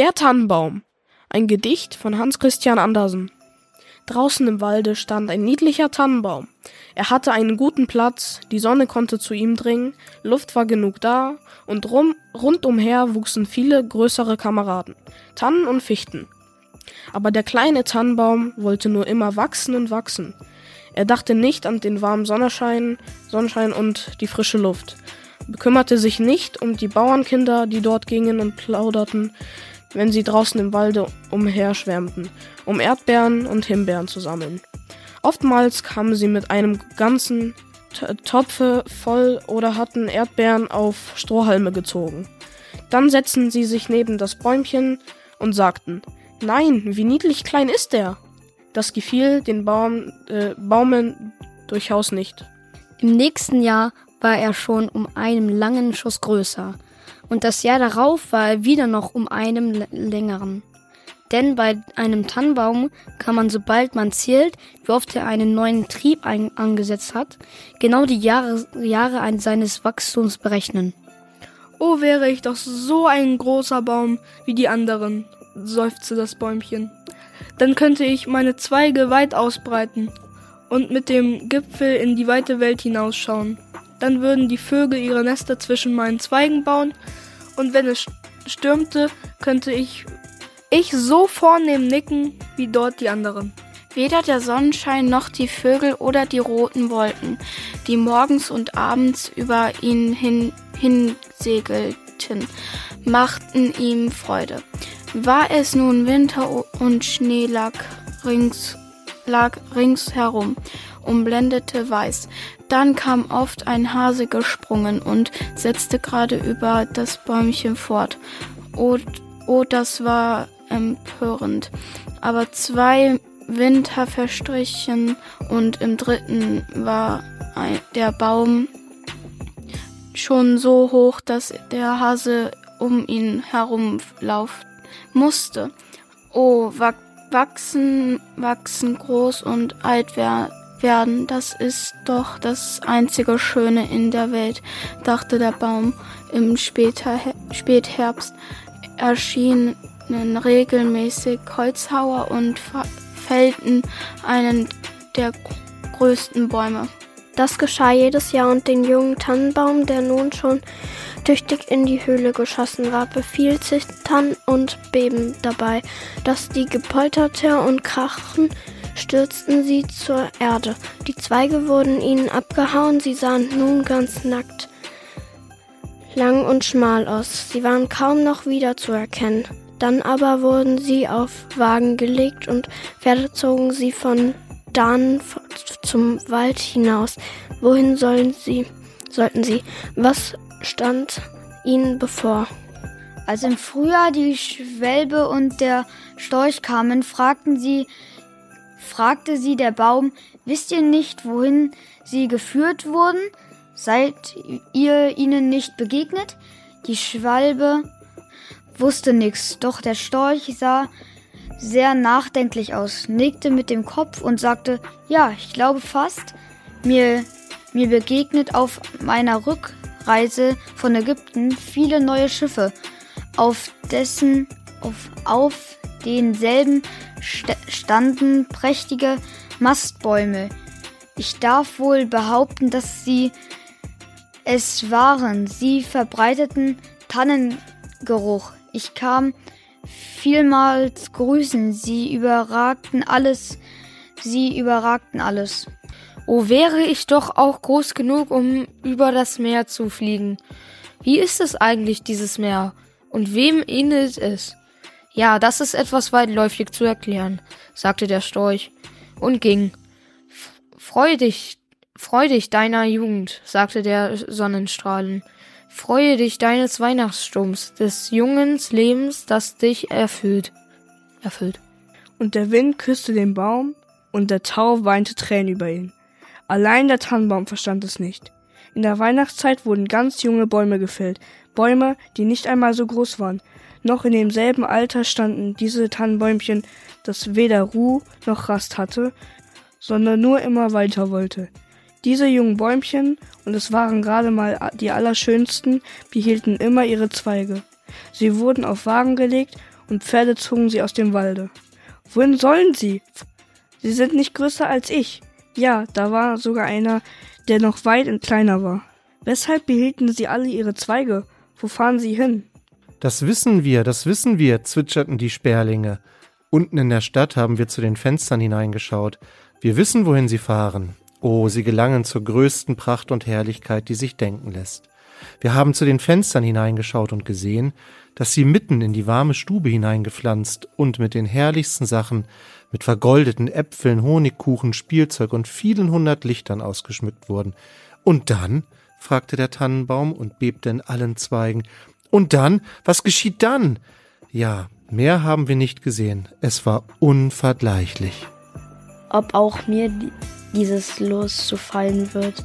Der Tannenbaum. Ein Gedicht von Hans Christian Andersen. Draußen im Walde stand ein niedlicher Tannenbaum. Er hatte einen guten Platz, die Sonne konnte zu ihm dringen, Luft war genug da, und rum, rundumher wuchsen viele größere Kameraden, Tannen und Fichten. Aber der kleine Tannenbaum wollte nur immer wachsen und wachsen. Er dachte nicht an den warmen Sonnenschein, Sonnenschein und die frische Luft, bekümmerte sich nicht um die Bauernkinder, die dort gingen und plauderten, wenn sie draußen im Walde umherschwärmten, um Erdbeeren und Himbeeren zu sammeln. Oftmals kamen sie mit einem ganzen Topfe voll oder hatten Erdbeeren auf Strohhalme gezogen. Dann setzten sie sich neben das Bäumchen und sagten, Nein, wie niedlich klein ist der. Das gefiel den Baum, äh, Baumen durchaus nicht. Im nächsten Jahr war er schon um einen langen Schuss größer und das Jahr darauf war er wieder noch um einen längeren. Denn bei einem Tannenbaum kann man, sobald man zählt, wie oft er einen neuen Trieb ein angesetzt hat, genau die Jahre, Jahre seines Wachstums berechnen. Oh, wäre ich doch so ein großer Baum wie die anderen, seufzte das Bäumchen. Dann könnte ich meine Zweige weit ausbreiten und mit dem Gipfel in die weite Welt hinausschauen. Dann würden die Vögel ihre Nester zwischen meinen Zweigen bauen und wenn es stürmte, könnte ich, ich so vornehm nicken wie dort die anderen. Weder der Sonnenschein noch die Vögel oder die roten Wolken, die morgens und abends über ihn hin, hinsegelten, machten ihm Freude. War es nun Winter und Schnee lag rings, lag ringsherum, umblendete weiß, dann kam oft ein Hase gesprungen und setzte gerade über das Bäumchen fort. Oh, oh, das war empörend. Aber zwei Winter verstrichen und im dritten war ein, der Baum schon so hoch, dass der Hase um ihn herumlaufen musste. Oh, wachsen, wachsen groß und alt werden werden. Das ist doch das einzige Schöne in der Welt, dachte der Baum. Im Später, Spätherbst erschienen regelmäßig Holzhauer und fällten einen der größten Bäume. Das geschah jedes Jahr und den jungen Tannenbaum, der nun schon tüchtig in die Höhle geschossen war, befiel Zittern und Beben dabei, dass die gepolterte und krachen stürzten sie zur Erde. Die Zweige wurden ihnen abgehauen, sie sahen nun ganz nackt, lang und schmal aus. Sie waren kaum noch wiederzuerkennen. Dann aber wurden sie auf Wagen gelegt und Pferde zogen sie von dann zum Wald hinaus. Wohin sollen sie, sollten sie? Was stand ihnen bevor? Als im Frühjahr die Schwelbe und der Storch kamen, fragten sie fragte sie der Baum, wisst ihr nicht, wohin sie geführt wurden? Seid ihr ihnen nicht begegnet? Die Schwalbe wusste nichts, doch der Storch sah sehr nachdenklich aus, nickte mit dem Kopf und sagte, ja, ich glaube fast, mir, mir begegnet auf meiner Rückreise von Ägypten viele neue Schiffe, auf dessen, auf, auf denselben standen prächtige Mastbäume. Ich darf wohl behaupten, dass sie es waren. Sie verbreiteten Tannengeruch. Ich kam vielmals grüßen. Sie überragten alles. Sie überragten alles. Oh, wäre ich doch auch groß genug, um über das Meer zu fliegen. Wie ist es eigentlich, dieses Meer? Und wem ähnelt es? Ja, das ist etwas weitläufig zu erklären, sagte der Storch und ging. Freu dich, freu dich deiner Jugend, sagte der Sonnenstrahlen. Freue dich deines Weihnachtssturms, des jungen Lebens, das dich erfüllt. Erfüllt. Und der Wind küsste den Baum, und der Tau weinte Tränen über ihn. Allein der Tannenbaum verstand es nicht. In der Weihnachtszeit wurden ganz junge Bäume gefällt, Bäume, die nicht einmal so groß waren, noch in demselben Alter standen diese Tannenbäumchen, das weder Ruh noch Rast hatte, sondern nur immer weiter wollte. Diese jungen Bäumchen, und es waren gerade mal die allerschönsten, behielten immer ihre Zweige. Sie wurden auf Wagen gelegt und Pferde zogen sie aus dem Walde. Wohin sollen sie? Sie sind nicht größer als ich. Ja, da war sogar einer, der noch weit und kleiner war. Weshalb behielten sie alle ihre Zweige? Wo fahren sie hin? Das wissen wir, das wissen wir, zwitscherten die Sperlinge. Unten in der Stadt haben wir zu den Fenstern hineingeschaut. Wir wissen, wohin sie fahren. Oh, sie gelangen zur größten Pracht und Herrlichkeit, die sich denken lässt. Wir haben zu den Fenstern hineingeschaut und gesehen, dass sie mitten in die warme Stube hineingepflanzt und mit den herrlichsten Sachen, mit vergoldeten Äpfeln, Honigkuchen, Spielzeug und vielen hundert Lichtern ausgeschmückt wurden. Und dann? fragte der Tannenbaum und bebte in allen Zweigen. Und dann? Was geschieht dann? Ja, mehr haben wir nicht gesehen. Es war unvergleichlich. Ob auch mir dieses Los zu fallen wird,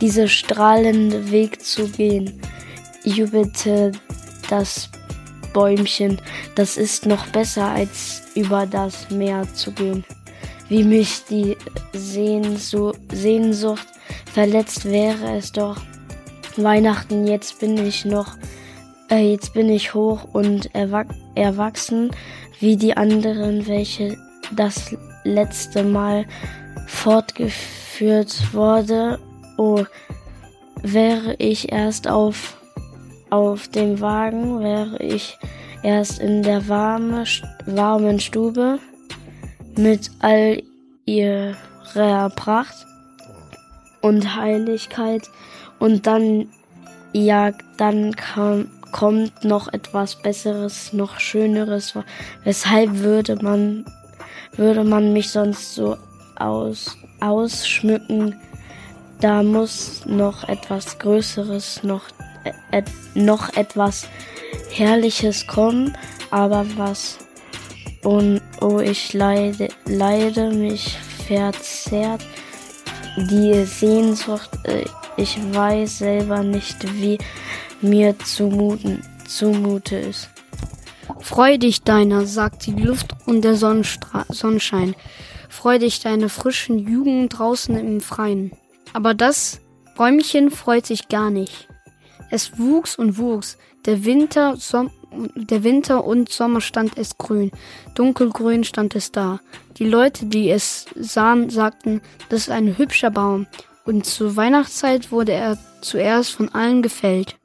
diese strahlende Weg zu gehen, jubelte das Bäumchen, das ist noch besser als über das Meer zu gehen. Wie mich die Sehnsucht verletzt wäre es doch. Weihnachten, jetzt bin ich noch, äh, jetzt bin ich hoch und erwachsen wie die anderen, welche das letzte Mal fortgeführt wurde. Oh, wäre ich erst auf, auf dem Wagen, wäre ich erst in der warme, warmen Stube mit all ihrer Pracht und Heiligkeit und dann, ja, dann kam, kommt noch etwas Besseres, noch Schöneres. Weshalb würde man, würde man mich sonst so aus, ausschmücken? Da muss noch etwas Größeres, noch, äh, noch etwas Herrliches kommen, aber was? Und oh, ich leide, leide mich verzerrt die Sehnsucht, äh, ich weiß selber nicht, wie mir zumuten, zumute ist. Freu dich deiner, sagt die Luft und der Sonnenstra Sonnenschein. Freu dich deiner frischen Jugend draußen im Freien. Aber das Bäumchen freut sich gar nicht. Es wuchs und wuchs. Der Winter, Som der Winter und Sommer stand es grün. Dunkelgrün stand es da. Die Leute, die es sahen, sagten, das ist ein hübscher Baum. Und zur Weihnachtszeit wurde er zuerst von allen gefällt.